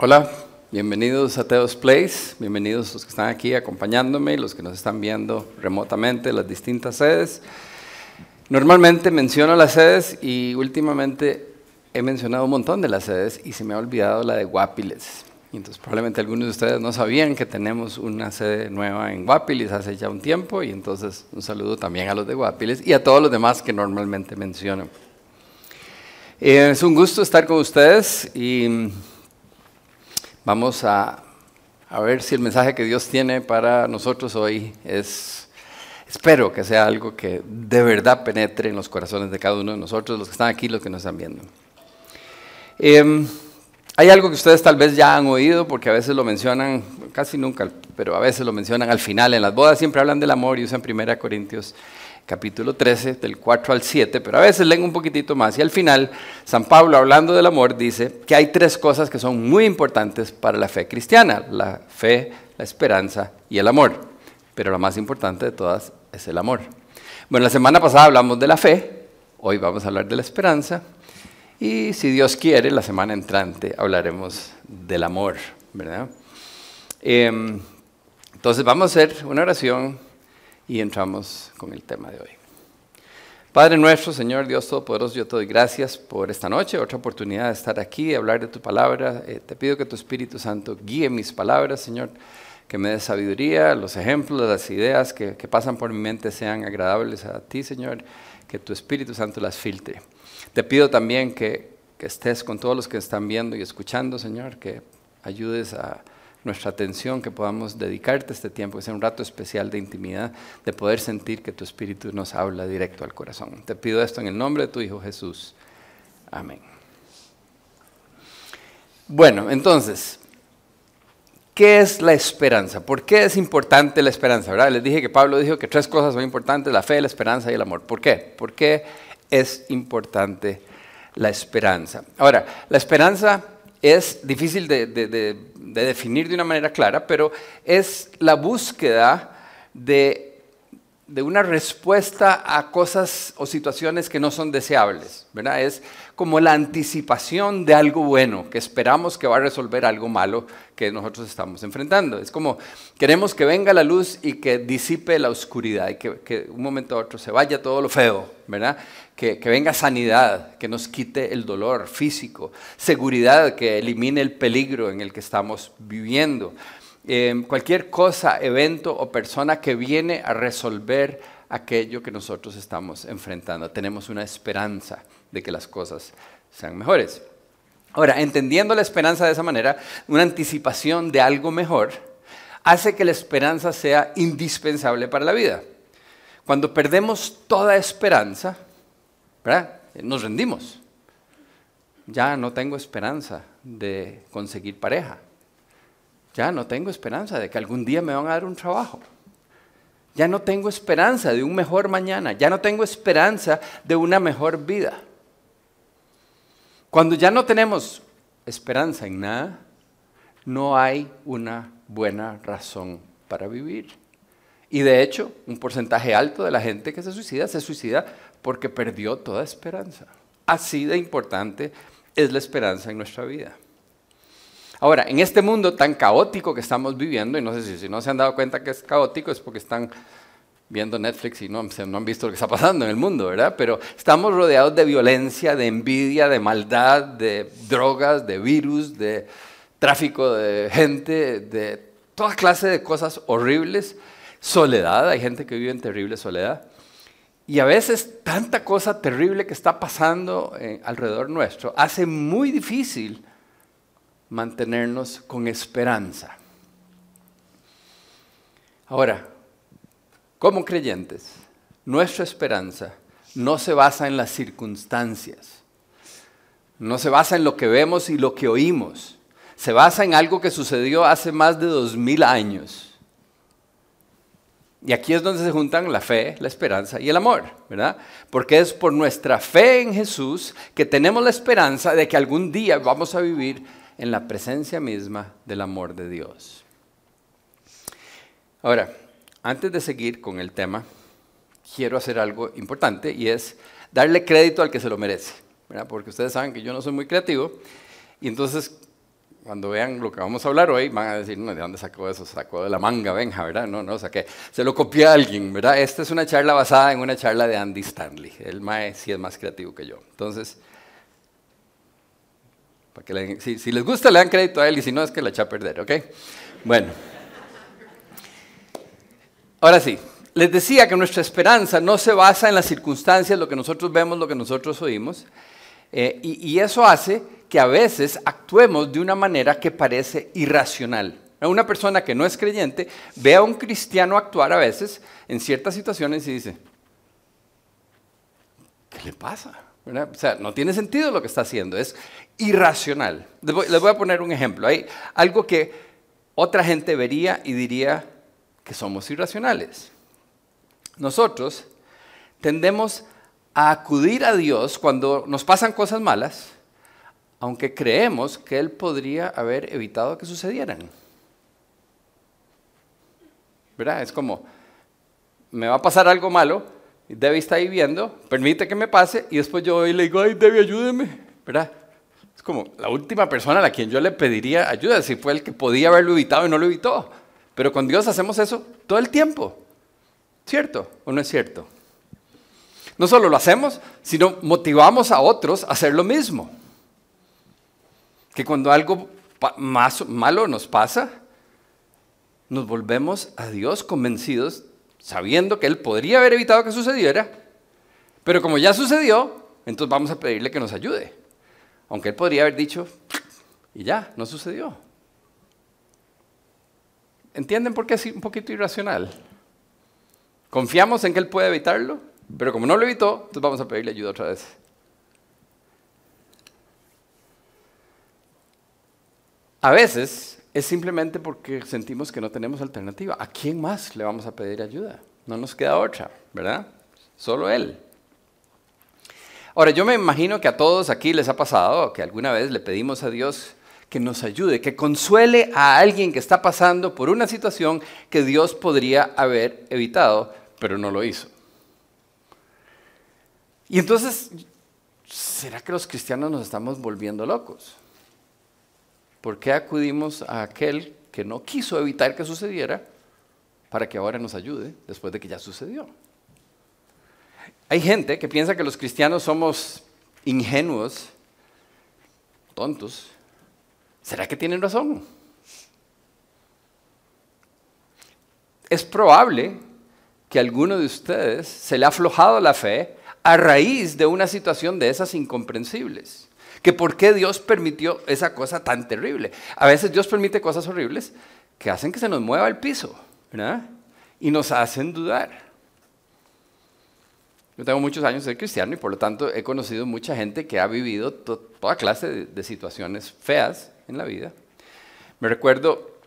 Hola, bienvenidos a Teos Place, bienvenidos los que están aquí acompañándome y los que nos están viendo remotamente, las distintas sedes. Normalmente menciono las sedes y últimamente he mencionado un montón de las sedes y se me ha olvidado la de Guapiles. Entonces probablemente algunos de ustedes no sabían que tenemos una sede nueva en Guapiles hace ya un tiempo y entonces un saludo también a los de Guapiles y a todos los demás que normalmente menciono. Es un gusto estar con ustedes y Vamos a, ver si el mensaje que Dios tiene para nosotros hoy es, espero que sea algo que de verdad penetre en los corazones de cada uno de nosotros, los que están aquí, los que nos están viendo. Em, hay algo que ustedes tal vez ya han oído, porque a veces lo mencionan, casi nunca, pero a veces lo mencionan al final. En las bodas siempre hablan del amor y usan 1 Corintios capítulo 13, del 4 al 7, pero a veces leen un poquitito más. Y al final, San Pablo, hablando del amor, dice que hay tres cosas que son muy importantes para la fe cristiana, la fe, la esperanza y el amor. Pero la más importante de todas es el amor. Bueno, la semana pasada hablamos de la fe, hoy vamos a hablar de la esperanza, y si Dios quiere, la semana entrante hablaremos del amor, ¿verdad? Em, entonces vamos a hacer una oración y entramos con el tema de hoy. Padre nuestro, Señor Dios Todopoderoso, yo te doy gracias por esta noche, otra oportunidad de estar aquí hablar de tu palabra. Eh, te pido que tu Espíritu Santo guíe mis palabras, Señor, que me dé sabiduría, los ejemplos, las ideas que, que pasan por mi mente sean agradables a ti, Señor, que tu Espíritu Santo las filtre. Te pido también que, que estés con todos los que están viendo y escuchando, Señor, que ayudes a nuestra atención, que podamos dedicarte este tiempo, que sea un rato especial de intimidad, de poder sentir que tu Espíritu nos habla directo al corazón. Te pido esto en el nombre de tu Hijo Jesús. Amén. Bueno, entonces, ¿qué es la esperanza? ¿Por qué es importante la esperanza? ¿verdad? Les dije que Pablo dijo que tres cosas son importantes, la fe, la esperanza y el amor. ¿Por qué? ¿Por qué es importante la esperanza? Ahora, la esperanza es difícil de, definir de una manera clara, pero es la búsqueda de, una respuesta a cosas o situaciones que no son deseables, ¿verdad? Es como la anticipación de algo bueno, que esperamos que va a resolver algo malo que nosotros estamos enfrentando. Es como queremos que venga la luz y que disipe la oscuridad y que, que un momento a otro se vaya todo lo feo, ¿verdad? que, venga sanidad, que nos quite el dolor físico, seguridad, que elimine el peligro en el que estamos viviendo. Em, cualquier cosa, evento o persona que viene a resolver aquello que nosotros estamos enfrentando. Tenemos una esperanza de que las cosas sean mejores. Ahora, entendiendo la esperanza de esa manera, una anticipación de algo mejor, hace que la esperanza sea indispensable para la vida. Cuando perdemos toda esperanza, nos rendimos. Ya no tengo esperanza de conseguir pareja. Ya no tengo esperanza de que algún día me van a dar un trabajo. Ya no tengo esperanza de un mejor mañana. Ya no tengo esperanza de una mejor vida. Cuando ya no tenemos esperanza en nada, no hay una buena razón para vivir. Y de hecho, un porcentaje alto de la gente que se suicida se suicida porque perdió toda esperanza. Así de importante es la esperanza en nuestra vida. Ahora, en este mundo tan caótico que estamos viviendo, y no sé si, no se han dado cuenta que es caótico, es porque están viendo Netflix y no, no han visto lo que está pasando en el mundo, ¿verdad? Pero estamos rodeados de violencia, de envidia, de maldad, de drogas, de virus, de tráfico de gente, de toda clase de cosas horribles. Soledad, hay gente que vive en terrible soledad. Y a veces tanta cosa terrible que está pasando eh, alrededor nuestro hace muy difícil mantenernos con esperanza. Ahora, como creyentes, nuestra esperanza no se basa en las circunstancias, no se basa en lo que vemos y lo que oímos, se basa en algo que sucedió hace más de dos mil años y aquí es donde se juntan la fe, la esperanza y el amor, ¿verdad? Porque es por nuestra fe en Jesús que tenemos la esperanza de que algún día vamos a vivir en la presencia misma del amor de Dios. Ahora, antes de seguir con el tema, quiero hacer algo importante y es darle crédito al que se lo merece, ¿verdad? Porque ustedes saben que yo no soy muy creativo y entonces cuando vean lo que vamos a hablar hoy, van a decir, no, ¿de dónde sacó eso? Sacó de la manga, Benja, ¿verdad? No, no, saqué. Se lo copió a alguien, ¿verdad? Esta es una charla basada en una charla de Andy Stanley. El mae sí es más creativo que yo. Entonces, para que si, les gusta, le dan crédito a él y si no, es que la echa a perder, ¿ok? Bueno. Ahora sí, les decía que nuestra esperanza no se basa en las circunstancias, lo que nosotros vemos, lo que nosotros oímos, eh, y eso hace que a veces actuemos de una manera que parece irracional. Una persona que no es creyente ve a un cristiano actuar a veces en ciertas situaciones y dice, ¿qué le pasa? O sea, no tiene sentido lo que está haciendo, es irracional. Les voy, a poner un ejemplo. Hay algo que otra gente vería y diría que somos irracionales. Nosotros tendemos a acudir a Dios cuando nos pasan cosas malas aunque creemos que Él podría haber evitado que sucedieran. ¿Verdad? Es como, me va a pasar algo malo, y Debbie está ahí viendo, permite que me pase, y después yo le digo, ay, Debbie, ayúdeme. ¿Verdad? Es como la última persona a la quien yo le pediría ayuda, si fue el que podía haberlo evitado y no lo evitó. Pero con Dios hacemos eso todo el tiempo. ¿Cierto o no es cierto? No solo lo hacemos, sino motivamos a otros a hacer lo mismo que cuando algo más malo nos pasa, nos volvemos a Dios convencidos, sabiendo que Él podría haber evitado que sucediera, pero como ya sucedió, entonces vamos a pedirle que nos ayude. Aunque Él podría haber dicho, y ya, no sucedió. ¿Entienden por qué es un poquito irracional? Confiamos en que Él puede evitarlo, pero como no lo evitó, entonces vamos a pedirle ayuda otra vez. A veces es simplemente porque sentimos que no tenemos alternativa. ¿A quién más le vamos a pedir ayuda? No nos queda otra, ¿verdad? Solo Él. Ahora, yo me imagino que a todos aquí les ha pasado que alguna vez le pedimos a Dios que nos ayude, que consuele a alguien que está pasando por una situación que Dios podría haber evitado, pero no lo hizo. Y entonces, ¿será que los cristianos nos estamos volviendo locos? ¿Por qué acudimos a aquel que no quiso evitar que sucediera para que ahora nos ayude después de que ya sucedió? Hay gente que piensa que los cristianos somos ingenuos, tontos. ¿Será que tienen razón? Es probable que a alguno de ustedes se le ha aflojado la fe a raíz de una situación de esas incomprensibles que por qué Dios permitió esa cosa tan terrible. A veces Dios permite cosas horribles que hacen que se nos mueva el piso, ¿verdad? Y nos hacen dudar. Yo tengo muchos años de cristiano y por lo tanto he conocido mucha gente que ha vivido toda clase de, situaciones feas en la vida. Me recuerdo,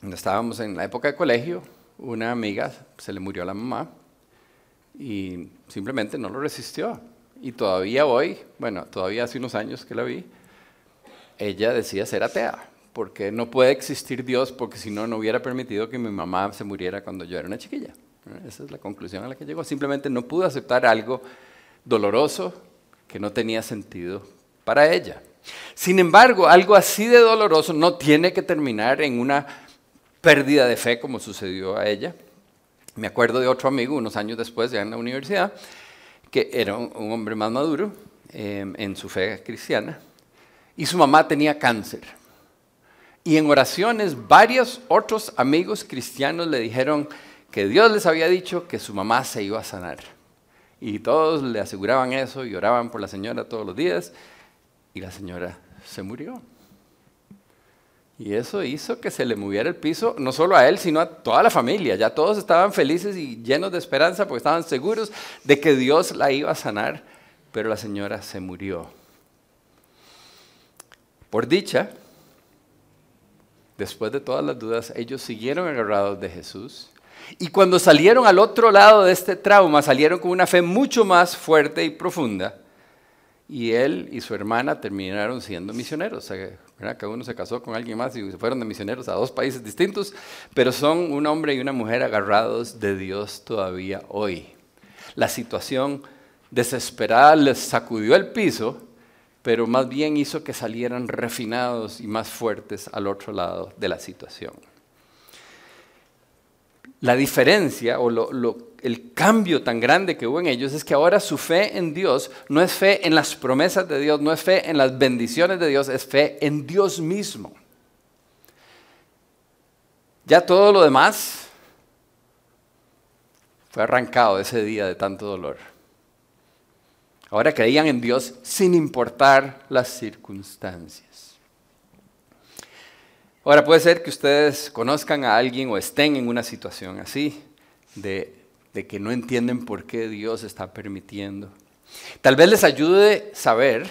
cuando estábamos en la época de colegio, una amiga se le murió a la mamá y simplemente no lo resistió. Y todavía hoy, bueno, todavía hace unos años que la vi, ella decía ser atea, porque no puede existir Dios porque si no, no hubiera permitido que mi mamá se muriera cuando yo era una chiquilla. Esa es la conclusión a la que llegó. Simplemente no pudo aceptar algo doloroso que no tenía sentido para ella. Sin embargo, algo así de doloroso no tiene que terminar en una pérdida de fe como sucedió a ella. Me acuerdo de otro amigo unos años después, ya en la universidad, que era un, hombre más maduro em, en su fe cristiana, y su mamá tenía cáncer. Y en oraciones varios otros amigos cristianos le dijeron que Dios les había dicho que su mamá se iba a sanar. Y todos le aseguraban eso y oraban por la señora todos los días, y la señora se murió. Y eso hizo que se le moviera el piso, no solo a él, sino a toda la familia. Ya todos estaban felices y llenos de esperanza porque estaban seguros de que Dios la iba a sanar, pero la señora se murió. Por dicha, después de todas las dudas, ellos siguieron agarrados de Jesús. Y cuando salieron al otro lado de este trauma, salieron con una fe mucho más fuerte y profunda. Y él y su hermana terminaron siendo misioneros. Cada uno se casó con alguien más y se fueron de misioneros a dos países distintos, pero son un hombre y una mujer agarrados de Dios todavía hoy. La situación desesperada les sacudió el piso pero más bien hizo que salieran refinados y más fuertes al otro lado de la situación. La diferencia o el cambio tan grande que hubo en ellos es que ahora su fe en Dios no es fe en las promesas de Dios, no es fe en las bendiciones de Dios, es fe en Dios mismo. Ya todo lo demás fue arrancado ese día de tanto dolor. Ahora creían en Dios sin importar las circunstancias. Ahora puede ser que ustedes conozcan a alguien o estén en una situación así, de, que no entienden por qué Dios está permitiendo. Tal vez les ayude saber,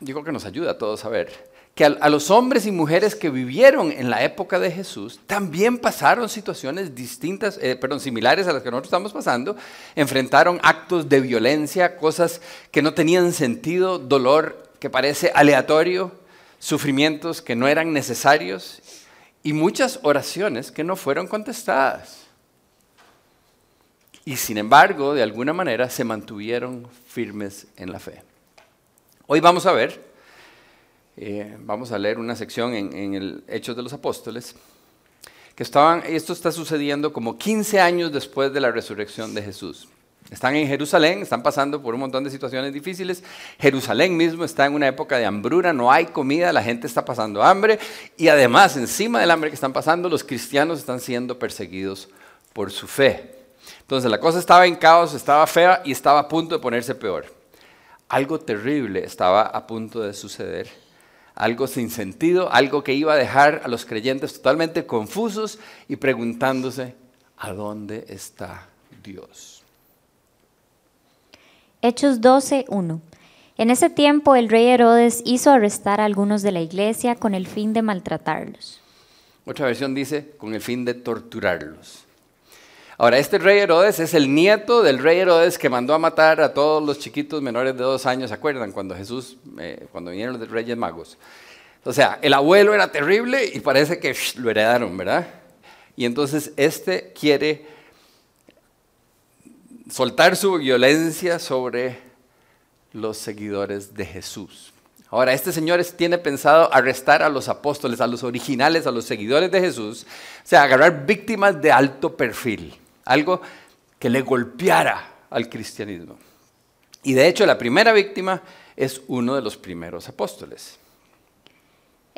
digo que nos ayuda a todos saber, que a, los hombres y mujeres que vivieron en la época de Jesús también pasaron situaciones distintas, eh, perdón, similares a las que nosotros estamos pasando, enfrentaron actos de violencia, cosas que no tenían sentido, dolor que parece aleatorio, sufrimientos que no eran necesarios y muchas oraciones que no fueron contestadas. Y sin embargo, de alguna manera, se mantuvieron firmes en la fe. Hoy vamos a ver, eh, vamos a leer una sección en, el Hechos de los Apóstoles, que estaban, esto está sucediendo como 15 años después de la resurrección de Jesús. Están en Jerusalén, están pasando por un montón de situaciones difíciles. Jerusalén mismo está en una época de hambruna, no hay comida, la gente está pasando hambre y además encima del hambre que están pasando, los cristianos están siendo perseguidos por su fe. Entonces la cosa estaba en caos, estaba fea y estaba a punto de ponerse peor. Algo terrible estaba a punto de suceder, algo sin sentido, algo que iba a dejar a los creyentes totalmente confusos y preguntándose, ¿a dónde está Dios? Hechos 12, 1. En ese tiempo el rey Herodes hizo arrestar a algunos de la iglesia con el fin de maltratarlos. Otra versión dice, con el fin de torturarlos. Ahora, este rey Herodes es el nieto del rey Herodes que mandó a matar a todos los chiquitos menores de dos años, ¿se acuerdan? Cuando Jesús, eh, cuando vinieron los reyes magos. O sea, el abuelo era terrible y parece que lo heredaron, ¿verdad? Y entonces este quiere soltar su violencia sobre los seguidores de Jesús. Ahora, este señor tiene pensado arrestar a los apóstoles, a los originales, a los seguidores de Jesús, o sea, agarrar víctimas de alto perfil, algo que le golpeara al cristianismo. Y de hecho, la primera víctima es uno de los primeros apóstoles.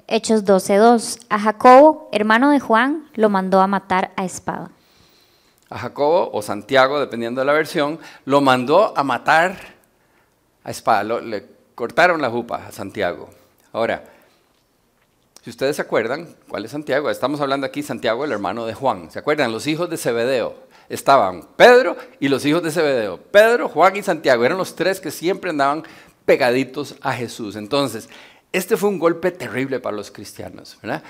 Hechos 12:2. A Jacobo, hermano de Juan, lo mandó a matar a espada a Jacobo o Santiago, dependiendo de la versión, lo mandó a matar a espada, le cortaron la jupa a Santiago. Ahora, si ustedes se acuerdan, ¿cuál es Santiago? Estamos hablando aquí Santiago, el hermano de Juan. ¿Se acuerdan? Los hijos de Zebedeo. Estaban Pedro y los hijos de Zebedeo. Pedro, Juan y Santiago eran los tres que siempre andaban pegaditos a Jesús. Entonces, este fue un golpe terrible para los cristianos. ¿verdad?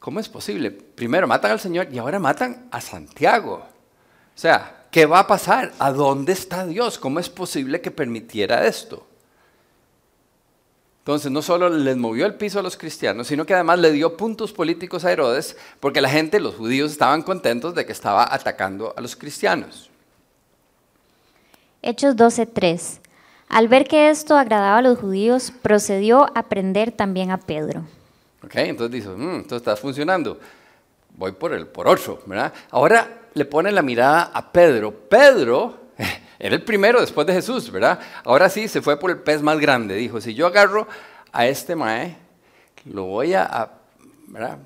¿Cómo es posible? Primero matan al Señor y ahora matan a Santiago. O sea, ¿qué va a pasar? ¿A dónde está Dios? ¿Cómo es posible que permitiera esto? Entonces, no solo les movió el piso a los cristianos, sino que además le dio puntos políticos a Herodes, porque la gente, los judíos, estaban contentos de que estaba atacando a los cristianos. Hechos 12:3. Al ver que esto agradaba a los judíos, procedió a prender también a Pedro. Ok, entonces dice, mm, esto está funcionando. Voy por el por otro, ¿verdad? Ahora le pone la mirada a Pedro. Pedro era el primero después de Jesús, ¿verdad? Ahora sí se fue por el pez más grande. Dijo, si yo agarro a este mae, lo voy a,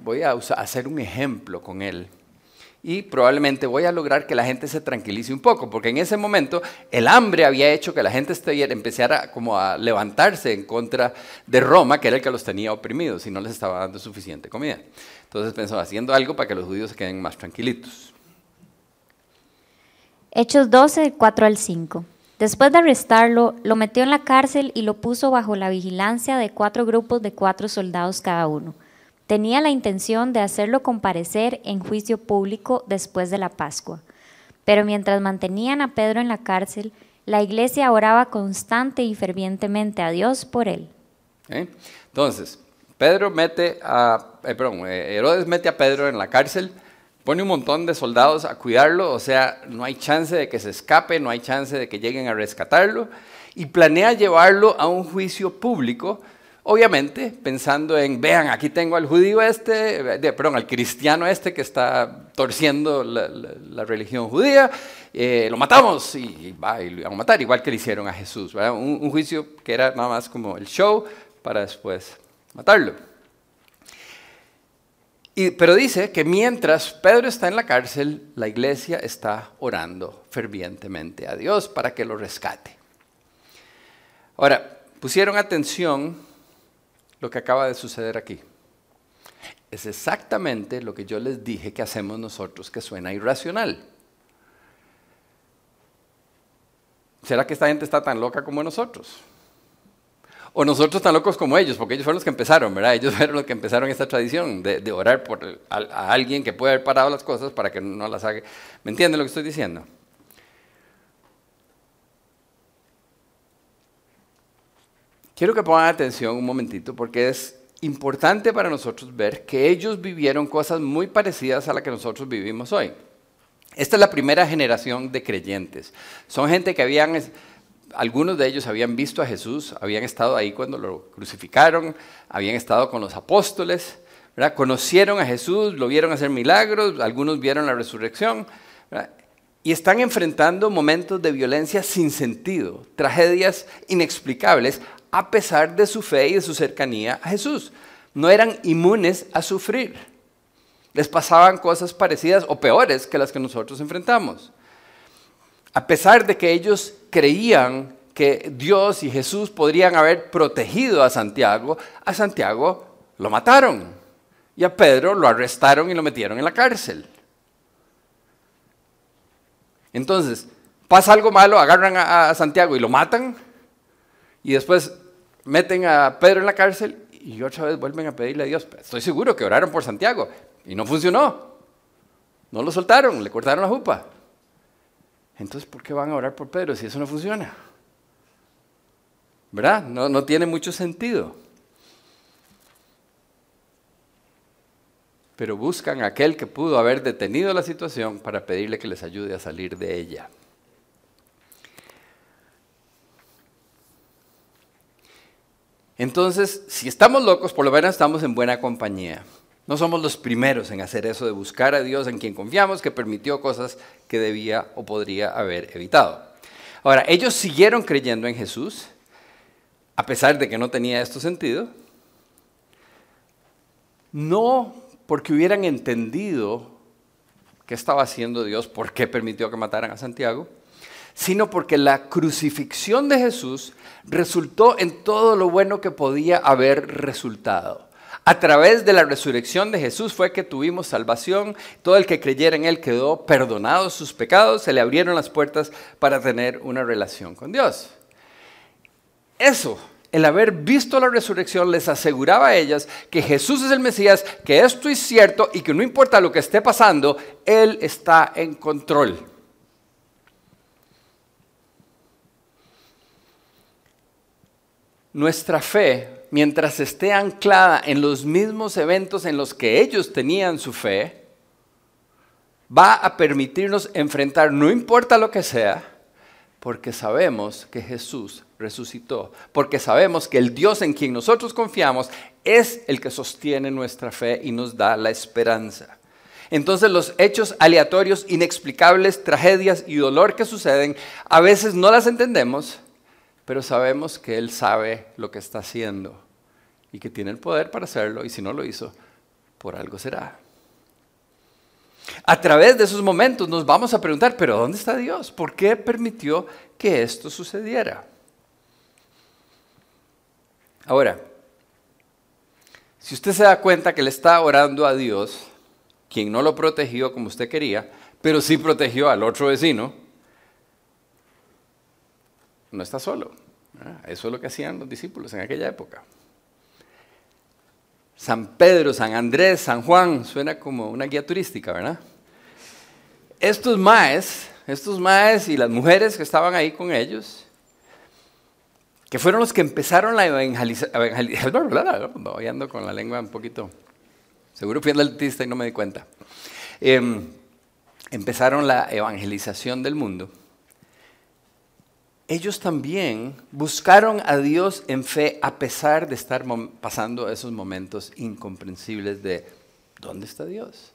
Voy a hacer un ejemplo con él. Y probablemente voy a lograr que la gente se tranquilice un poco, porque en ese momento el hambre había hecho que la gente empezara como a levantarse en contra de Roma, que era el que los tenía oprimidos y no les estaba dando suficiente comida. Entonces pensó, haciendo algo para que los judíos se queden más tranquilitos. Hechos 12, 4 al 5. Después de arrestarlo, lo metió en la cárcel y lo puso bajo la vigilancia de cuatro grupos de cuatro soldados cada uno. Tenía la intención de hacerlo comparecer en juicio público después de la Pascua. Pero mientras mantenían a Pedro en la cárcel, la iglesia oraba constante y fervientemente a Dios por él. Entonces, Pedro mete eh, perdón, eh, Herodes mete a Pedro en la cárcel pone un montón de soldados a cuidarlo, o sea, no hay chance de que se escape, no hay chance de que lleguen a rescatarlo, y planea llevarlo a un juicio público, obviamente pensando en, vean, aquí tengo al judío este, perdón, al cristiano este que está torciendo la, religión judía, eh, lo matamos y, va, y lo a matar, igual que le hicieron a Jesús, un, un juicio que era nada más como el show para después matarlo pero dice que mientras Pedro está en la cárcel, la iglesia está orando fervientemente a Dios para que lo rescate. Ahora, pusieron atención lo que acaba de suceder aquí. Es exactamente lo que yo les dije que hacemos nosotros, que suena irracional. ¿Será que esta gente está tan loca como nosotros? O nosotros tan locos como ellos, porque ellos fueron los que empezaron, ¿verdad? Ellos fueron los que empezaron esta tradición de, orar por a, alguien que puede haber parado las cosas para que no las haga. ¿Me entienden lo que estoy diciendo? Quiero que pongan atención un momentito porque es importante para nosotros ver que ellos vivieron cosas muy parecidas a las que nosotros vivimos hoy. Esta es la primera generación de creyentes. Son gente que habían algunos de ellos habían visto a Jesús, habían estado ahí cuando lo crucificaron, habían estado con los apóstoles, conocieron a Jesús, lo vieron hacer milagros, algunos vieron la resurrección, y están enfrentando momentos de violencia sin sentido, tragedias inexplicables, a pesar de su fe y de su cercanía a Jesús. No eran inmunes a sufrir. Les pasaban cosas parecidas o peores que las que nosotros enfrentamos a pesar de que ellos creían que Dios y Jesús podrían haber protegido a Santiago, a Santiago lo mataron y a Pedro lo arrestaron y lo metieron en la cárcel. Entonces, pasa algo malo, agarran a, Santiago y lo matan y después meten a Pedro en la cárcel y otra vez vuelven a pedirle a Dios. Estoy seguro que oraron por Santiago y no funcionó. No lo soltaron, le cortaron la jupa. Entonces, ¿por qué van a orar por Pedro si eso no funciona? ¿Verdad? No, no tiene mucho sentido. Pero buscan a aquel que pudo haber detenido la situación para pedirle que les ayude a salir de ella. Entonces, si estamos locos, por lo menos estamos en buena compañía. No somos los primeros en hacer eso de buscar a Dios en quien confiamos, que permitió cosas que debía o podría haber evitado. Ahora, ellos siguieron creyendo en Jesús, a pesar de que no tenía esto sentido, no porque hubieran entendido qué estaba haciendo Dios, por qué permitió que mataran a Santiago, sino porque la crucifixión de Jesús resultó en todo lo bueno que podía haber resultado. A través de la resurrección de Jesús fue que tuvimos salvación. Todo el que creyera en Él quedó perdonado sus pecados, se le abrieron las puertas para tener una relación con Dios. Eso, el haber visto la resurrección, les aseguraba a ellas que Jesús es el Mesías, que esto es cierto y que no importa lo que esté pasando, Él está en control. Nuestra fe mientras esté anclada en los mismos eventos en los que ellos tenían su fe, va a permitirnos enfrentar, no importa lo que sea, porque sabemos que Jesús resucitó, porque sabemos que el Dios en quien nosotros confiamos es el que sostiene nuestra fe y nos da la esperanza. Entonces los hechos aleatorios, inexplicables, tragedias y dolor que suceden, a veces no las entendemos, pero sabemos que Él sabe lo que está haciendo y que tiene el poder para hacerlo, y si no lo hizo, por algo será. A través de esos momentos nos vamos a preguntar, pero ¿dónde está Dios? ¿Por qué permitió que esto sucediera? Ahora, si usted se da cuenta que le está orando a Dios, quien no lo protegió como usted quería, pero sí protegió al otro vecino, no está solo. Eso es lo que hacían los discípulos en aquella época. San Pedro, San Andrés, San Juan, suena como una guía turística, ¿verdad? Estos maes, estos maes y las mujeres que estaban ahí con ellos, que fueron los que empezaron la evangelización, voy ando con la lengua un poquito, seguro fui dentista y no me di cuenta. em, empezaron la evangelización del mundo, ellos también buscaron a Dios en fe a pesar de estar pasando esos momentos incomprensibles de ¿dónde está Dios?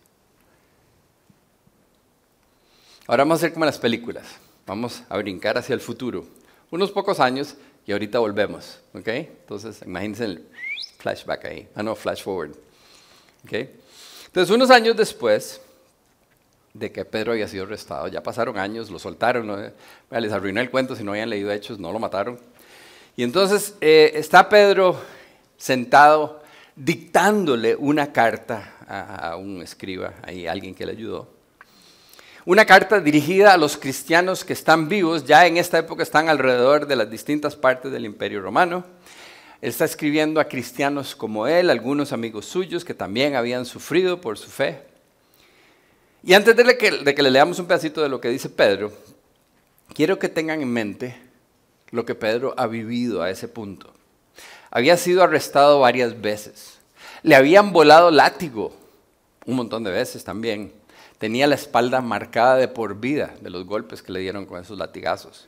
Ahora vamos a hacer como las películas. Vamos a brincar hacia el futuro. Unos pocos años y ahorita volvemos. ¿Ok? Entonces, imagínense el flashback ahí. Ah, no, flash forward. ¿Ok? Entonces, unos años después, de que Pedro había sido arrestado. Ya pasaron años, lo soltaron, les arruinó el cuento, si no habían leído Hechos, no lo mataron. Y entonces eh, está Pedro sentado dictándole una carta a, un escriba, ahí alguien que le ayudó. Una carta dirigida a los cristianos que están vivos, ya en esta época están alrededor de las distintas partes del imperio romano. Él está escribiendo a cristianos como él, algunos amigos suyos que también habían sufrido por su fe. Y antes de que, le leamos un pedacito de lo que dice Pedro, quiero que tengan en mente lo que Pedro ha vivido a ese punto. Había sido arrestado varias veces. Le habían volado látigo un montón de veces también. Tenía la espalda marcada de por vida de los golpes que le dieron con esos latigazos.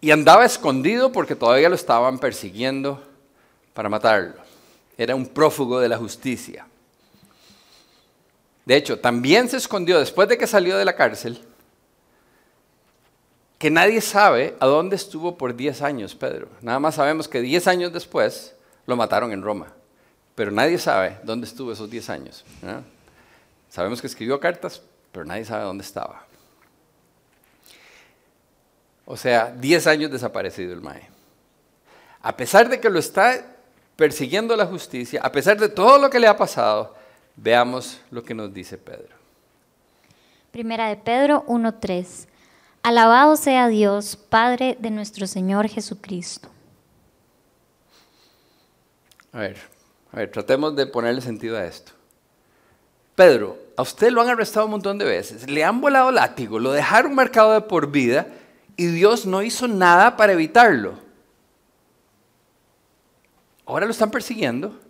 Y andaba escondido porque todavía lo estaban persiguiendo para matarlo. Era un prófugo de la justicia. De hecho, también se escondió después de que salió de la cárcel, que nadie sabe a dónde estuvo por 10 años Pedro. Nada más sabemos que 10 años después lo mataron en Roma, pero nadie sabe dónde estuvo esos 10 años. Sabemos que escribió cartas, pero nadie sabe dónde estaba. O sea, 10 años desaparecido el Mae. A pesar de que lo está persiguiendo la justicia, a pesar de todo lo que le ha pasado, Veamos lo que nos dice Pedro. Primera de Pedro 1.3. Alabado sea Dios, Padre de nuestro Señor Jesucristo. A ver, a ver, tratemos de ponerle sentido a esto. Pedro, a usted lo han arrestado un montón de veces, le han volado látigo, lo dejaron marcado de por vida y Dios no hizo nada para evitarlo. Ahora lo están persiguiendo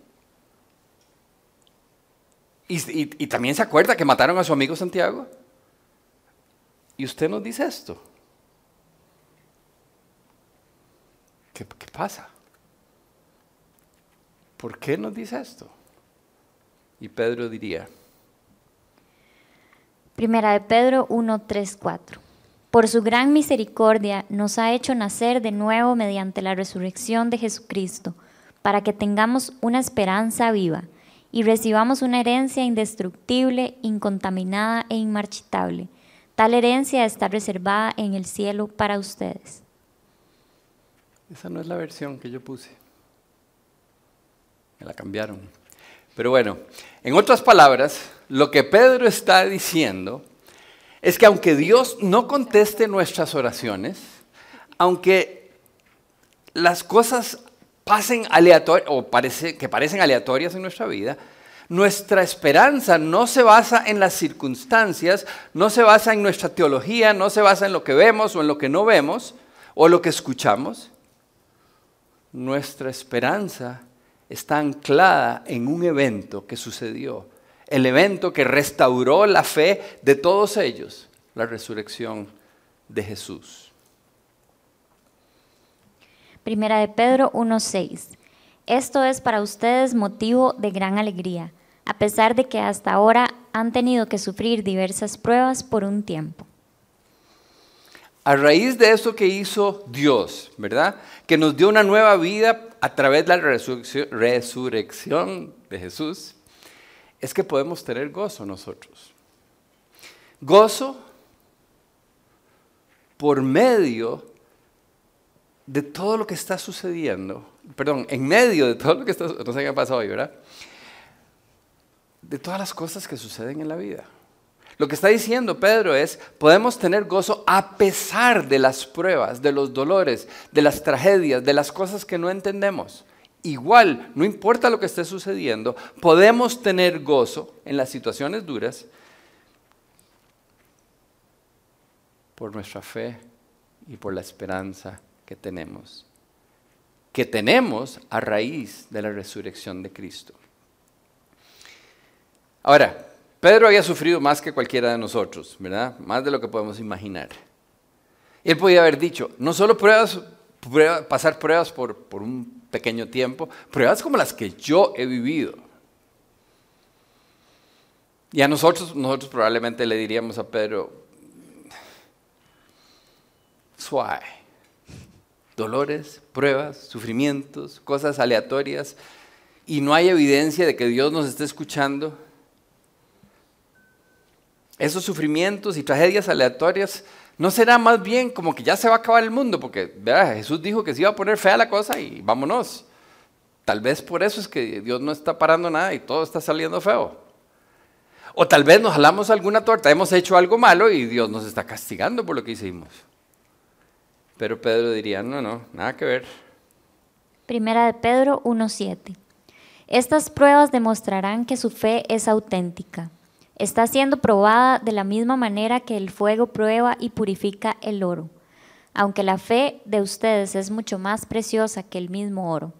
y, también se acuerda que mataron a su amigo Santiago. Y usted nos dice esto. ¿Qué, ¿Qué, pasa? ¿Por qué nos dice esto? Y Pedro diría. Primera de Pedro 1, 3, 4. Por su gran misericordia nos ha hecho nacer de nuevo mediante la resurrección de Jesucristo, para que tengamos una esperanza viva y recibamos una herencia indestructible, incontaminada e inmarchitable. Tal herencia está reservada en el cielo para ustedes. Esa no es la versión que yo puse. Me la cambiaron. Pero bueno, en otras palabras, lo que Pedro está diciendo es que aunque Dios no conteste nuestras oraciones, aunque las cosas o que parecen aleatorias en nuestra vida, nuestra esperanza no se basa en las circunstancias, no se basa en nuestra teología, no se basa en lo que vemos o en lo que no vemos o lo que escuchamos. Nuestra esperanza está anclada en un evento que sucedió, el evento que restauró la fe de todos ellos, la resurrección de Jesús. Primera de Pedro 1.6. Esto es para ustedes motivo de gran alegría, a pesar de que hasta ahora han tenido que sufrir diversas pruebas por un tiempo. A raíz de eso que hizo Dios, ¿verdad? Que nos dio una nueva vida a través de la resurrección de Jesús, es que podemos tener gozo nosotros. Gozo por medio de todo lo que está sucediendo, perdón, en medio de todo lo que está, no sé qué ha pasado hoy, ¿verdad? De todas las cosas que suceden en la vida. Lo que está diciendo Pedro es, podemos tener gozo a pesar de las pruebas, de los dolores, de las tragedias, de las cosas que no entendemos. Igual, no importa lo que esté sucediendo, podemos tener gozo en las situaciones duras por nuestra fe y por la esperanza que tenemos, que tenemos a raíz de la resurrección de Cristo. Ahora, Pedro había sufrido más que cualquiera de nosotros, ¿verdad? Más de lo que podemos imaginar. Él podía haber dicho, no solo pruebas, pasar pruebas por, por un pequeño tiempo, pruebas como las que yo he vivido. Y a nosotros, nosotros probablemente le diríamos a Pedro, suave, dolores, pruebas, sufrimientos, cosas aleatorias, y no hay evidencia de que Dios nos esté escuchando. Esos sufrimientos y tragedias aleatorias ¿No será más bien como que ya se va a acabar el mundo? Porque Jesús dijo que se iba a poner fea la cosa y vámonos. Tal vez por eso es que Dios no está parando nada y todo está saliendo feo. O tal vez nos jalamos alguna torta, hemos hecho algo malo y Dios nos está castigando por lo que hicimos. Pero Pedro diría, no, no, nada que ver. Primera de Pedro 1.7. Estas pruebas demostrarán que su fe es auténtica está siendo probada de la misma manera que el fuego prueba y purifica el oro, aunque la fe de ustedes es mucho más preciosa que el mismo oro.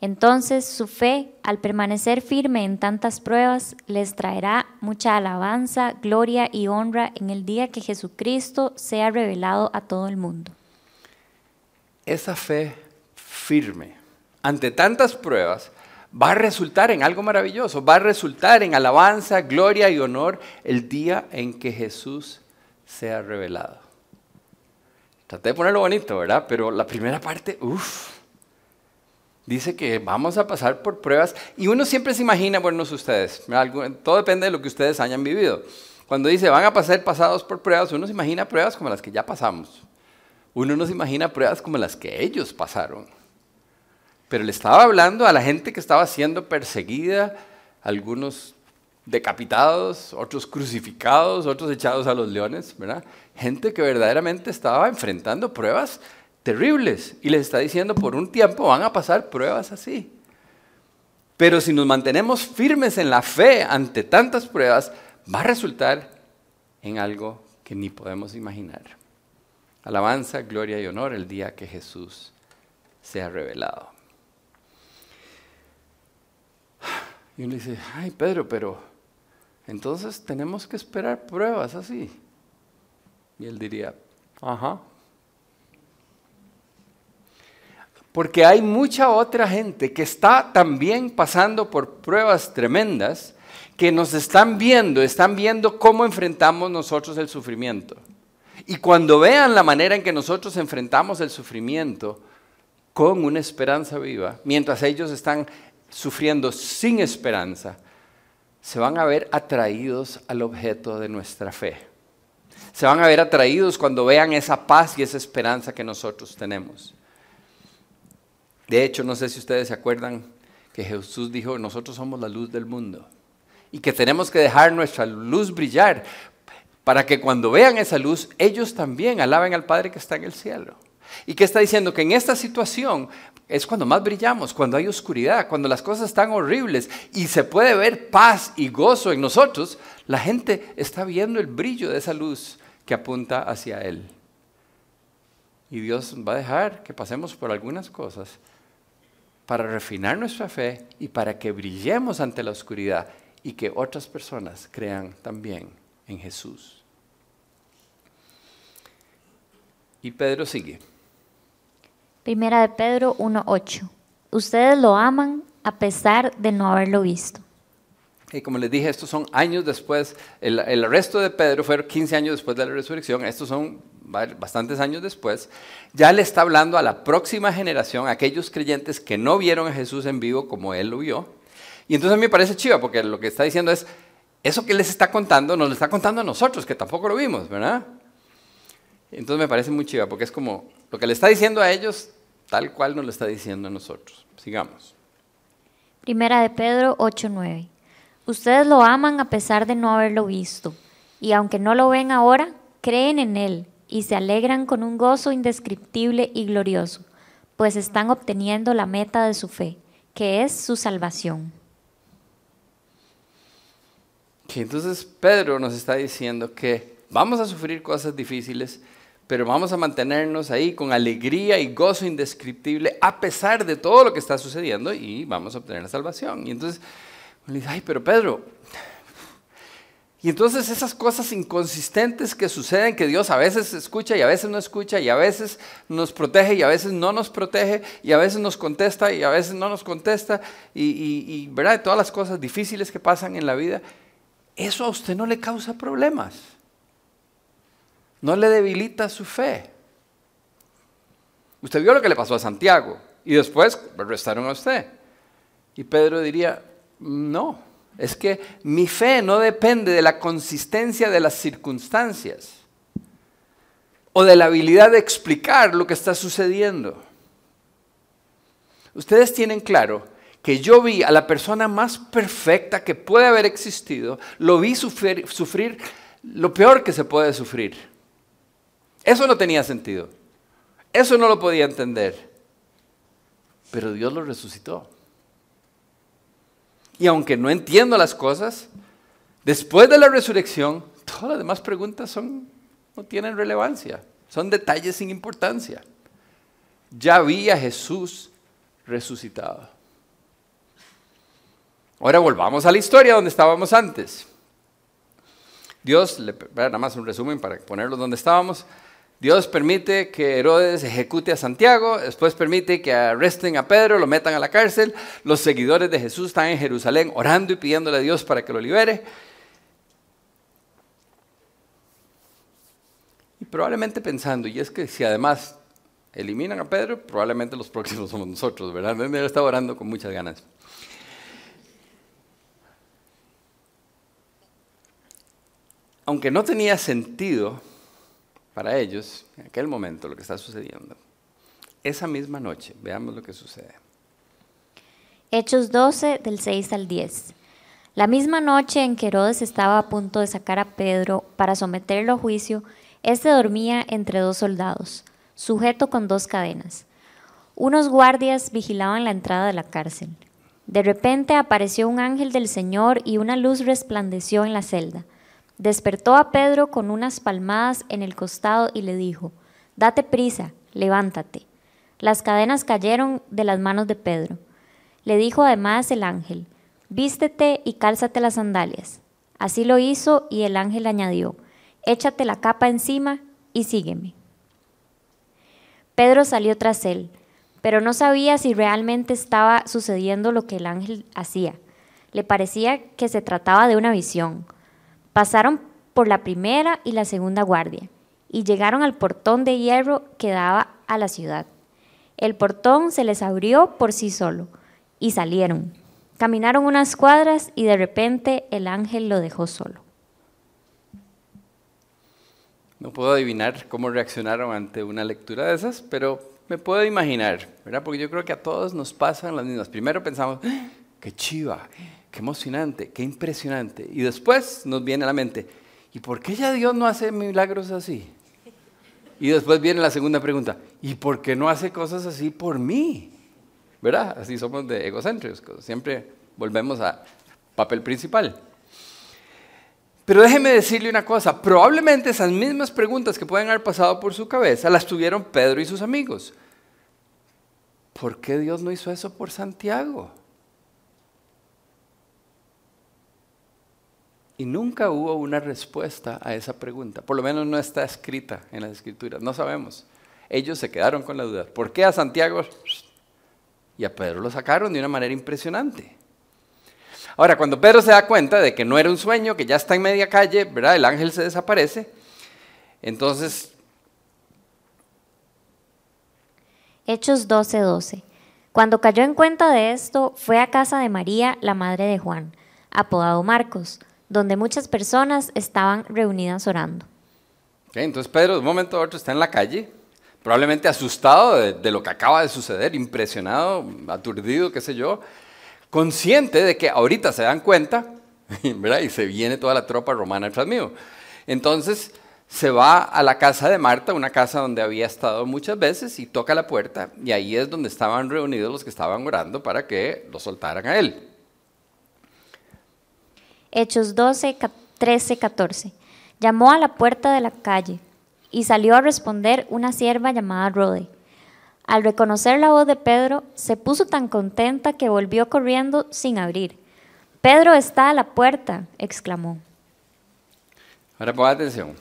Entonces su fe, al permanecer firme en tantas pruebas, les traerá mucha alabanza, gloria y honra en el día que Jesucristo sea revelado a todo el mundo. Esa fe firme ante tantas pruebas va a resultar en algo maravilloso, va a resultar en alabanza, gloria y honor el día en que Jesús sea revelado. Traté de ponerlo bonito, ¿verdad? Pero la primera parte, uff, dice que vamos a pasar por pruebas y uno siempre se imagina, bueno, no sé ustedes, todo depende de lo que ustedes hayan vivido. Cuando dice van a pasar pasados por pruebas, uno se imagina pruebas como las que ya pasamos. Uno no se imagina pruebas como las que ellos pasaron. Pero le estaba hablando a la gente que estaba siendo perseguida, algunos decapitados, otros crucificados, otros echados a los leones, ¿verdad? Gente que verdaderamente estaba enfrentando pruebas terribles y les está diciendo por un tiempo van a pasar pruebas así. Pero si nos mantenemos firmes en la fe ante tantas pruebas, va a resultar en algo que ni podemos imaginar. Alabanza, gloria y honor el día que Jesús sea revelado. Y uno dice, ay Pedro, pero entonces tenemos que esperar pruebas así. Y él diría, ajá. Porque hay mucha otra gente que está también pasando por pruebas tremendas, que nos están viendo, están viendo cómo enfrentamos nosotros el sufrimiento. Y cuando vean la manera en que nosotros enfrentamos el sufrimiento con una esperanza viva, mientras ellos están sufriendo sin esperanza, se van a ver atraídos al objeto de nuestra fe. Se van a ver atraídos cuando vean esa paz y esa esperanza que nosotros tenemos. De hecho, no sé si ustedes se acuerdan que Jesús dijo, nosotros somos la luz del mundo y que tenemos que dejar nuestra luz brillar para que cuando vean esa luz, ellos también alaben al Padre que está en el cielo. ¿Y qué está diciendo? Que en esta situación es cuando más brillamos, cuando hay oscuridad, cuando las cosas están horribles y se puede ver paz y gozo en nosotros, la gente está viendo el brillo de esa luz que apunta hacia Él. Y Dios va a dejar que pasemos por algunas cosas para refinar nuestra fe y para que brillemos ante la oscuridad y que otras personas crean también en Jesús. Y Pedro sigue. Primera de Pedro 1.8. Ustedes lo aman a pesar de no haberlo visto. Y como les dije, estos son años después, el, el arresto de Pedro fue 15 años después de la resurrección, estos son bastantes años después, ya le está hablando a la próxima generación, a aquellos creyentes que no vieron a Jesús en vivo como él lo vio. Y entonces me parece chiva, porque lo que está diciendo es, eso que les está contando, nos lo está contando a nosotros, que tampoco lo vimos, ¿verdad? Entonces me parece muy chiva, porque es como, lo que le está diciendo a ellos, tal cual nos lo está diciendo a nosotros. Sigamos. Primera de Pedro 8:9. Ustedes lo aman a pesar de no haberlo visto, y aunque no lo ven ahora, creen en Él y se alegran con un gozo indescriptible y glorioso, pues están obteniendo la meta de su fe, que es su salvación. entonces Pedro nos está diciendo que vamos a sufrir cosas difíciles, pero vamos a mantenernos ahí con alegría y gozo indescriptible a pesar de todo lo que está sucediendo y vamos a obtener la salvación. Y entonces uno dice, ay, pero Pedro, Y entonces esas cosas inconsistentes que suceden, que Dios a veces escucha y a veces no escucha, y a veces nos protege y a veces no nos protege, y a veces nos contesta y a veces no nos contesta, y, ¿verdad? todas las cosas difíciles que pasan en la vida, eso a usted no le causa problemas, no le debilita su fe. Usted vio lo que le pasó a Santiago y después lo arrestaron a usted. Y Pedro diría, no, es que mi fe no depende de la consistencia de las circunstancias o de la habilidad de explicar lo que está sucediendo. Ustedes tienen claro que yo vi a la persona más perfecta que puede haber existido, lo vi sufrir, sufrir lo peor que se puede sufrir. Eso no tenía sentido. Eso no lo podía entender. Pero Dios lo resucitó. Y aunque no entiendo las cosas, después de la resurrección, todas las demás preguntas son, no tienen relevancia, son detalles sin importancia. Ya vi a Jesús resucitado. Ahora volvamos a la historia donde estábamos antes. Dios, nada más un resumen para ponerlo donde estábamos. Dios permite que Herodes ejecute a Santiago, después permite que arresten a Pedro, lo metan a la cárcel. Los seguidores de Jesús están en Jerusalén orando y pidiéndole a Dios para que lo libere. Y probablemente pensando, y es que si además eliminan a Pedro, probablemente los próximos somos nosotros, ¿verdad? Él está orando con muchas ganas. Aunque no tenía sentido para ellos, en aquel momento, lo que está sucediendo. Esa misma noche, veamos lo que sucede. Hechos 12, del 6 al 10. La misma noche en que Herodes estaba a punto de sacar a Pedro para someterlo a juicio, éste dormía entre dos soldados, sujeto con dos cadenas. Unos guardias vigilaban la entrada de la cárcel. De repente apareció un ángel del Señor y una luz resplandeció en la celda. Despertó a Pedro con unas palmadas en el costado y le dijo, Date prisa, levántate. Las cadenas cayeron de las manos de Pedro. Le dijo además el ángel, Vístete y cálzate las sandalias. Así lo hizo y el ángel añadió, Échate la capa encima y sígueme. Pedro salió tras él, pero no sabía si realmente estaba sucediendo lo que el ángel hacía. Le parecía que se trataba de una visión Pasaron por la primera y la segunda guardia y llegaron al portón de hierro que daba a la ciudad. El portón se les abrió por sí solo y salieron. Caminaron unas cuadras y de repente el ángel lo dejó solo. No puedo adivinar cómo reaccionaron ante una lectura de esas, pero me puedo imaginar, ¿verdad? Porque yo creo que a todos nos pasan las mismas. Primero pensamos, ¡Ah! qué chiva, qué emocionante, qué impresionante. Y después nos viene a la mente, ¿y por qué ya Dios no hace milagros así? Y después viene la segunda pregunta, ¿y por qué no hace cosas así por mí? ¿Verdad? Así somos de egocéntricos, siempre volvemos a papel principal. Pero déjeme decirle una cosa, probablemente esas mismas preguntas que pueden haber pasado por su cabeza las tuvieron Pedro y sus amigos. ¿Por qué Dios no hizo eso por Santiago? Y nunca hubo una respuesta a esa pregunta. Por lo menos no está escrita en las escrituras. No sabemos. Ellos se quedaron con la duda. ¿Por qué a Santiago y a Pedro lo sacaron de una manera impresionante? Ahora, cuando Pedro se da cuenta de que no era un sueño, que ya está en media calle, ¿verdad? El ángel se desaparece. Entonces... Hechos 12:12. Cuando cayó en cuenta de esto, fue a casa de María, la madre de Juan, apodado Marcos donde muchas personas estaban reunidas orando. entonces Pedro de un momento a otro está en la calle, probablemente asustado de, lo que acaba de suceder, impresionado, aturdido, qué sé yo, consciente de que ahorita se dan cuenta, ¿verdad? Y se viene toda la tropa romana detrás mío. Entonces se va a la casa de Marta, una casa donde había estado muchas veces, y toca la puerta, y ahí es donde estaban reunidos los que estaban orando para que lo soltaran a él. Hechos 12, 13, 14. Llamó a la puerta de la calle y salió a responder una sierva llamada Rode. Al reconocer la voz de Pedro, se puso tan contenta que volvió corriendo sin abrir. Pedro está a la puerta, exclamó. Ahora ponga atención.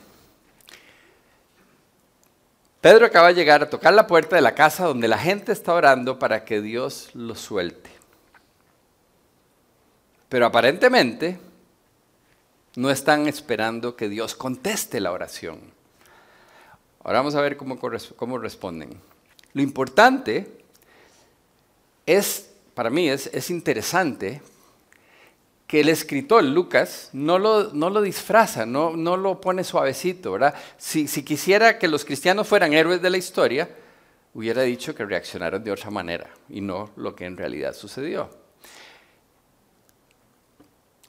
Pedro acaba de llegar a tocar la puerta de la casa donde la gente está orando para que Dios lo suelte. Pero aparentemente no están esperando que Dios conteste la oración. Ahora vamos a ver cómo, cómo responden. Lo importante es, para mí es, es interesante que el escritor Lucas no lo, no lo disfraza, no, no, lo pone suavecito, ¿verdad? Si, si, quisiera que los cristianos fueran héroes de la historia, hubiera dicho que reaccionaron de otra manera y no lo que en realidad sucedió.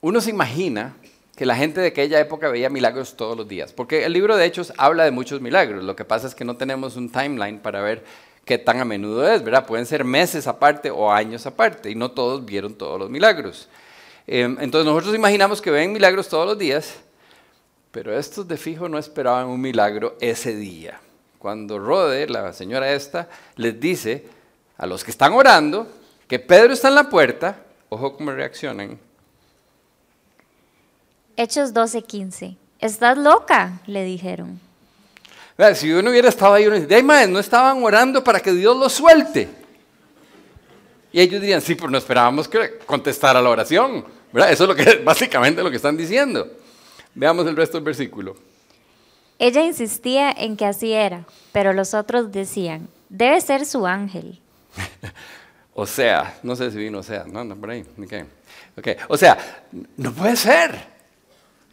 Uno se imagina que la gente de aquella época veía milagros todos los días, porque el libro de Hechos habla de muchos milagros, lo que pasa es que no tenemos un timeline para ver qué tan a menudo es, ¿verdad? Pueden ser meses aparte o años aparte, y no todos vieron todos los milagros. Em, entonces nosotros imaginamos que ven milagros todos los días, pero estos de fijo no esperaban un milagro ese día. Cuando Rode, la señora esta, les dice a los que están orando que Pedro está en la puerta, ojo cómo reaccionan. Hechos 12:15. ¿Estás loca? le dijeron. Si uno hubiera estado ahí, uno dice, no estaban orando para que Dios los suelte. Y ellos dirían, sí, pero no esperábamos que contestara la oración. Eso es lo que básicamente lo que están diciendo. Veamos el resto del versículo. Ella insistía en que así era, pero los otros decían, debe ser su ángel. o sea, no sé si vino o sea, no, no, por ahí. Okay. O sea, no puede ser.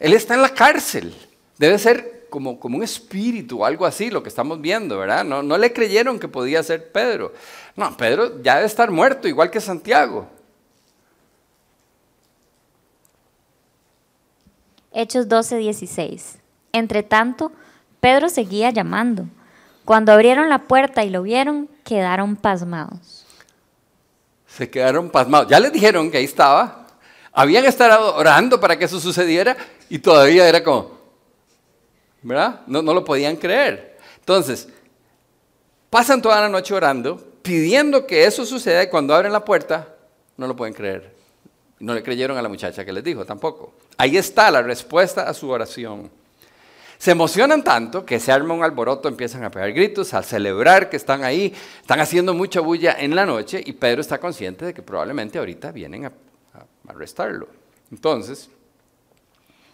Él está en la cárcel. Debe ser como, como un espíritu o algo así, lo que estamos viendo, ¿verdad? No, no le creyeron que podía ser Pedro. No, Pedro ya debe estar muerto, igual que Santiago. Hechos 12, 16. Entre tanto, Pedro seguía llamando. Cuando abrieron la puerta y lo vieron, quedaron pasmados. Se quedaron pasmados. Ya les dijeron que ahí estaba. Habían estado orando para que eso sucediera y todavía era como, ¿verdad? No, no lo podían creer. Entonces, pasan toda la noche orando, pidiendo que eso suceda y cuando abren la puerta, no lo pueden creer. No le creyeron a la muchacha que les dijo tampoco. Ahí está la respuesta a su oración. Se emocionan tanto que se arma un alboroto, empiezan a pegar gritos, a celebrar que están ahí, están haciendo mucha bulla en la noche y Pedro está consciente de que probablemente ahorita vienen a, arrestarlo. Entonces...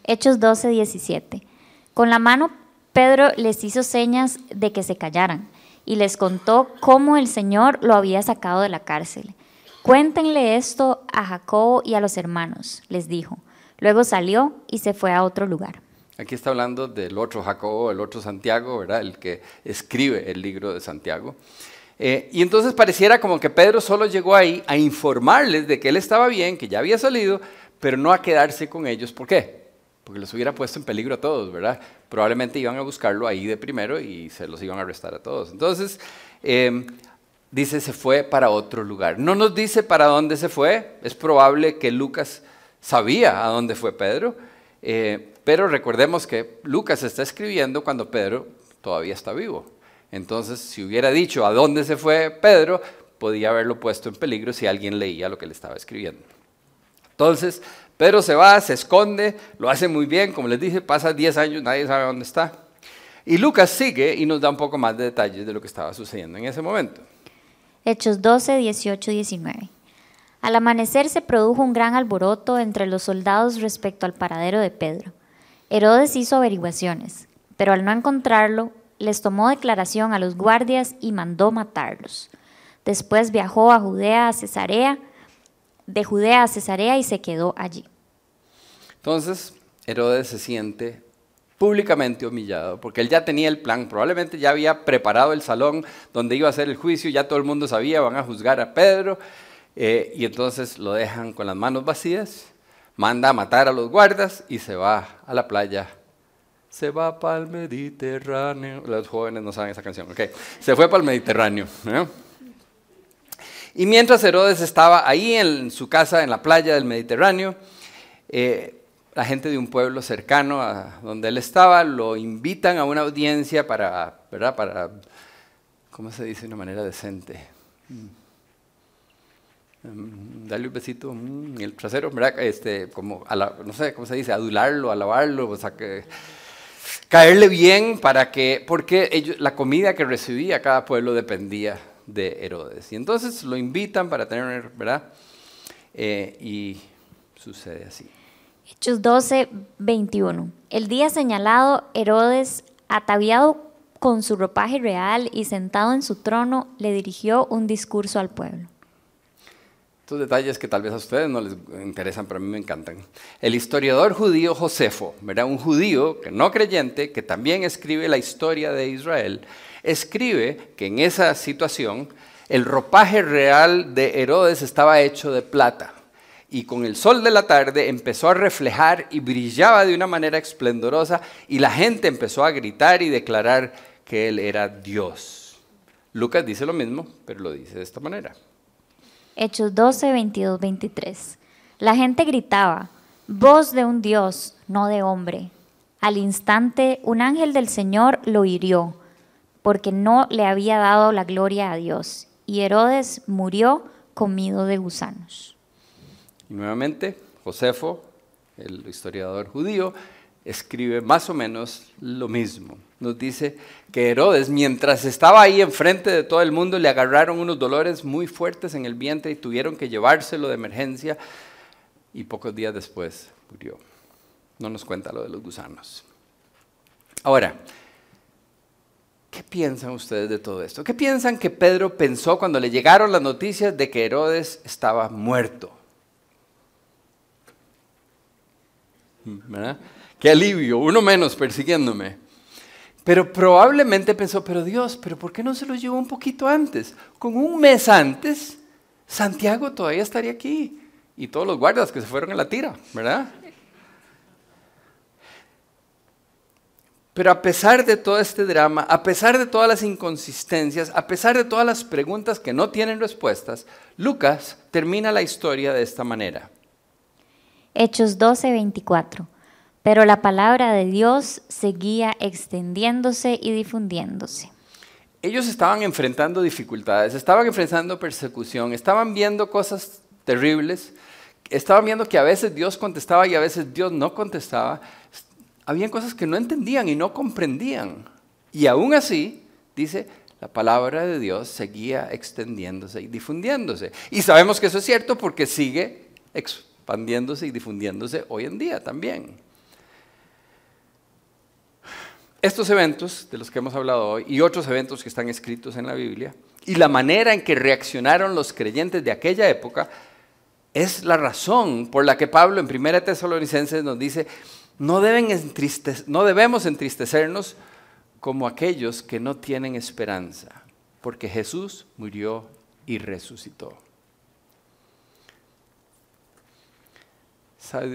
Hechos 12, 17. Con la mano Pedro les hizo señas de que se callaran y les contó cómo el Señor lo había sacado de la cárcel. Cuéntenle esto a Jacobo y a los hermanos, les dijo. Luego salió y se fue a otro lugar. Aquí está hablando del otro Jacobo, el otro Santiago, ¿verdad? El que escribe el libro de Santiago. Eh, y entonces pareciera como que Pedro solo llegó ahí a informarles de que él estaba bien, que ya había salido, pero no a quedarse con ellos. ¿Por qué? Porque los hubiera puesto en peligro a todos, ¿verdad? Probablemente iban a buscarlo ahí de primero y se los iban a arrestar a todos. Entonces, eh, dice se fue para otro lugar. No nos dice para dónde se fue. Es probable que Lucas sabía a dónde fue Pedro, eh, pero recordemos que Lucas está escribiendo cuando Pedro todavía está vivo. Entonces, si hubiera dicho a dónde se fue Pedro, podía haberlo puesto en peligro si alguien leía lo que le estaba escribiendo. Entonces, Pedro se va, se esconde, lo hace muy bien, como les dije, pasa 10 años, nadie sabe dónde está. Y Lucas sigue y nos da un poco más de detalles de lo que estaba sucediendo en ese momento. Hechos 12, 18, 19. Al amanecer se produjo un gran alboroto entre los soldados respecto al paradero de Pedro. Herodes hizo averiguaciones, pero al no encontrarlo, les tomó declaración a los guardias y mandó matarlos. Después viajó a Judea, a Cesarea, de Judea a Cesarea y se quedó allí. Entonces, Herodes se siente públicamente humillado, porque él ya tenía el plan, probablemente ya había preparado el salón donde iba a ser el juicio, ya todo el mundo sabía, van a juzgar a Pedro, eh, y entonces lo dejan con las manos vacías, manda a matar a los guardas y se va a la playa. Se va para el Mediterráneo. Los jóvenes no saben esa canción, ok. Se fue para el Mediterráneo. Y mientras Herodes estaba ahí en su casa en la playa del Mediterráneo, eh, la gente de un pueblo cercano a donde él estaba lo invitan a una audiencia para, ¿verdad? Para, ¿cómo se dice de una manera decente? Mm, darle un besito en el trasero, ¿verdad? Este, como, no sé cómo se dice, adularlo, alabarlo, o sea que, caerle bien para que, porque ellos, la comida que recibía cada pueblo dependía de Herodes. Y entonces lo invitan para tener, ¿verdad? Eh, y sucede así. Hechos 12, 21. El día señalado, Herodes, ataviado con su ropaje real y sentado en su trono, le dirigió un discurso al pueblo. Estos detalles que tal vez a ustedes no les interesan, pero a mí me encantan. El historiador judío Josefo, ¿verdad? un judío que no creyente, que también escribe la historia de Israel, escribe que en esa situación el ropaje real de Herodes estaba hecho de plata y con el sol de la tarde empezó a reflejar y brillaba de una manera esplendorosa y la gente empezó a gritar y declarar que él era Dios. Lucas dice lo mismo, pero lo dice de esta manera. Hechos 12, 22, 23. La gente gritaba, voz de un Dios, no de hombre. Al instante un ángel del Señor lo hirió, porque no le había dado la gloria a Dios, y Herodes murió comido de gusanos. Y nuevamente, Josefo, el historiador judío, escribe más o menos lo mismo. Nos dice que Herodes, mientras estaba ahí enfrente de todo el mundo, le agarraron unos dolores muy fuertes en el vientre y tuvieron que llevárselo de emergencia y pocos días después murió. No nos cuenta lo de los gusanos. Ahora, ¿qué piensan ustedes de todo esto? ¿Qué piensan que Pedro pensó cuando le llegaron las noticias de que Herodes estaba muerto? ¿verdad? Qué alivio, uno menos persiguiéndome. Pero probablemente pensó, pero Dios, pero ¿por qué no se lo llevó un poquito antes? Con un mes antes, Santiago todavía estaría aquí. Y todos los guardas que se fueron en la tira, ¿verdad? Pero a pesar de todo este drama, a pesar de todas las inconsistencias, a pesar de todas las preguntas que no tienen respuestas, Lucas termina la historia de esta manera. Hechos 12, 24. Pero la palabra de Dios seguía extendiéndose y difundiéndose. Ellos estaban enfrentando dificultades, estaban enfrentando persecución, estaban viendo cosas terribles, estaban viendo que a veces Dios contestaba y a veces Dios no contestaba. Habían cosas que no entendían y no comprendían. Y aún así, dice, la palabra de Dios seguía extendiéndose y difundiéndose. Y sabemos que eso es cierto porque sigue expandiéndose y difundiéndose hoy en día también. Estos eventos de los que hemos hablado hoy y otros eventos que están escritos en la Biblia y la manera en que reaccionaron los creyentes de aquella época es la razón por la que Pablo en 1 Tesalonicenses nos dice, no, deben no debemos entristecernos como aquellos que no tienen esperanza, porque Jesús murió y resucitó.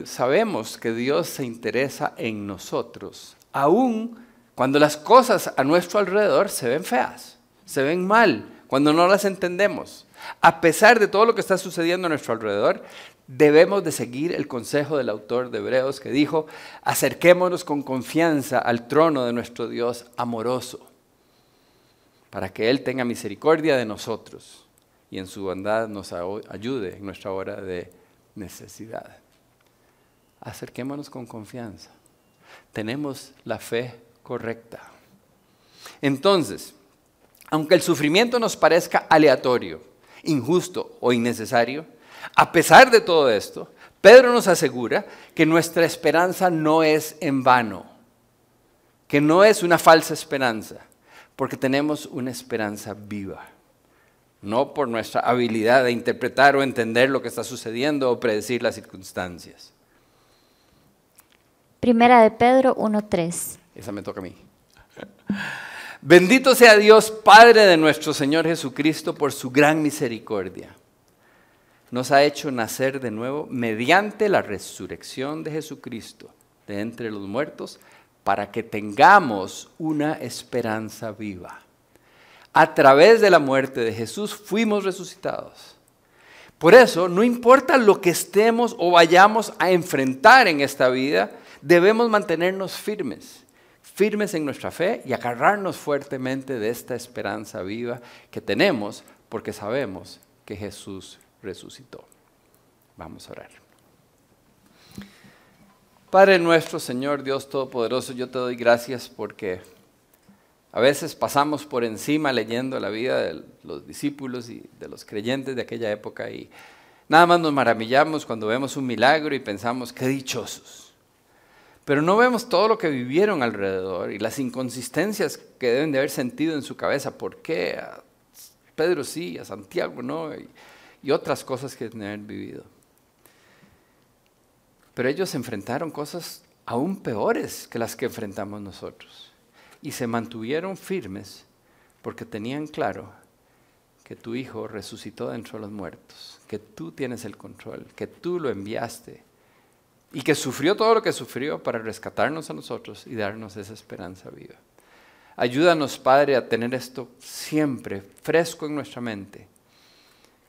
sabemos que Dios se interesa en nosotros, aun cuando las cosas a nuestro alrededor se ven feas, se ven mal, cuando no las entendemos. A pesar de todo lo que está sucediendo a nuestro alrededor, debemos de seguir el consejo del autor de Hebreos que dijo, acerquémonos con confianza al trono de nuestro Dios amoroso, para que Él tenga misericordia de nosotros y en su bondad nos ayude en nuestra hora de necesidad acerquémonos con confianza. Tenemos la fe correcta. Entonces, aunque el sufrimiento nos parezca aleatorio, injusto o innecesario, a pesar de todo esto, Pedro nos asegura que nuestra esperanza no es en vano, que no es una falsa esperanza, porque tenemos una esperanza viva, no por nuestra habilidad de interpretar o entender lo que está sucediendo o predecir las circunstancias. Primera de Pedro 1.3. Esa me toca a mí. Bendito sea Dios, Padre de nuestro Señor Jesucristo, por su gran misericordia. Nos ha hecho nacer de nuevo mediante la resurrección de Jesucristo de entre los muertos, para que tengamos una esperanza viva. A través de la muerte de Jesús fuimos resucitados. Por eso, no importa lo que estemos o vayamos a enfrentar en esta vida, debemos mantenernos firmes, firmes en nuestra fe y agarrarnos fuertemente de esta esperanza viva que tenemos porque sabemos que Jesús resucitó. Vamos a orar. Padre nuestro, Señor Dios Todopoderoso, yo te doy gracias porque a veces pasamos por encima leyendo la vida de los discípulos y de los creyentes de aquella época y nada más nos maravillamos cuando vemos un milagro y pensamos, qué dichosos. Pero no vemos todo lo que vivieron alrededor y las inconsistencias que deben de haber sentido en su cabeza. ¿Por qué a Pedro sí, a Santiago no? Y, otras cosas que deben haber vivido. Pero ellos enfrentaron cosas aún peores que las que enfrentamos nosotros. Y se mantuvieron firmes porque tenían claro que tu Hijo resucitó dentro de los muertos, que tú tienes el control, que tú lo enviaste y que sufrió todo lo que sufrió para rescatarnos a nosotros y darnos esa esperanza viva. Ayúdanos, Padre, a tener esto siempre fresco en nuestra mente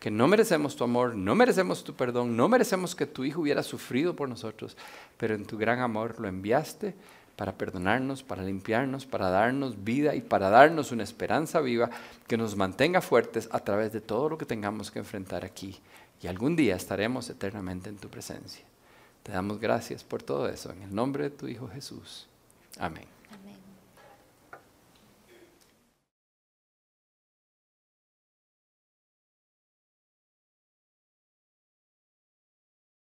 que no merecemos tu amor, no merecemos tu perdón, no merecemos que tu Hijo hubiera sufrido por nosotros, pero en tu gran amor lo enviaste para perdonarnos, para limpiarnos, para darnos vida y para darnos una esperanza viva que nos mantenga fuertes a través de todo lo que tengamos que enfrentar aquí. Y algún día estaremos eternamente en tu presencia. Te damos gracias por todo eso, en el nombre de tu Hijo Jesús. Amén.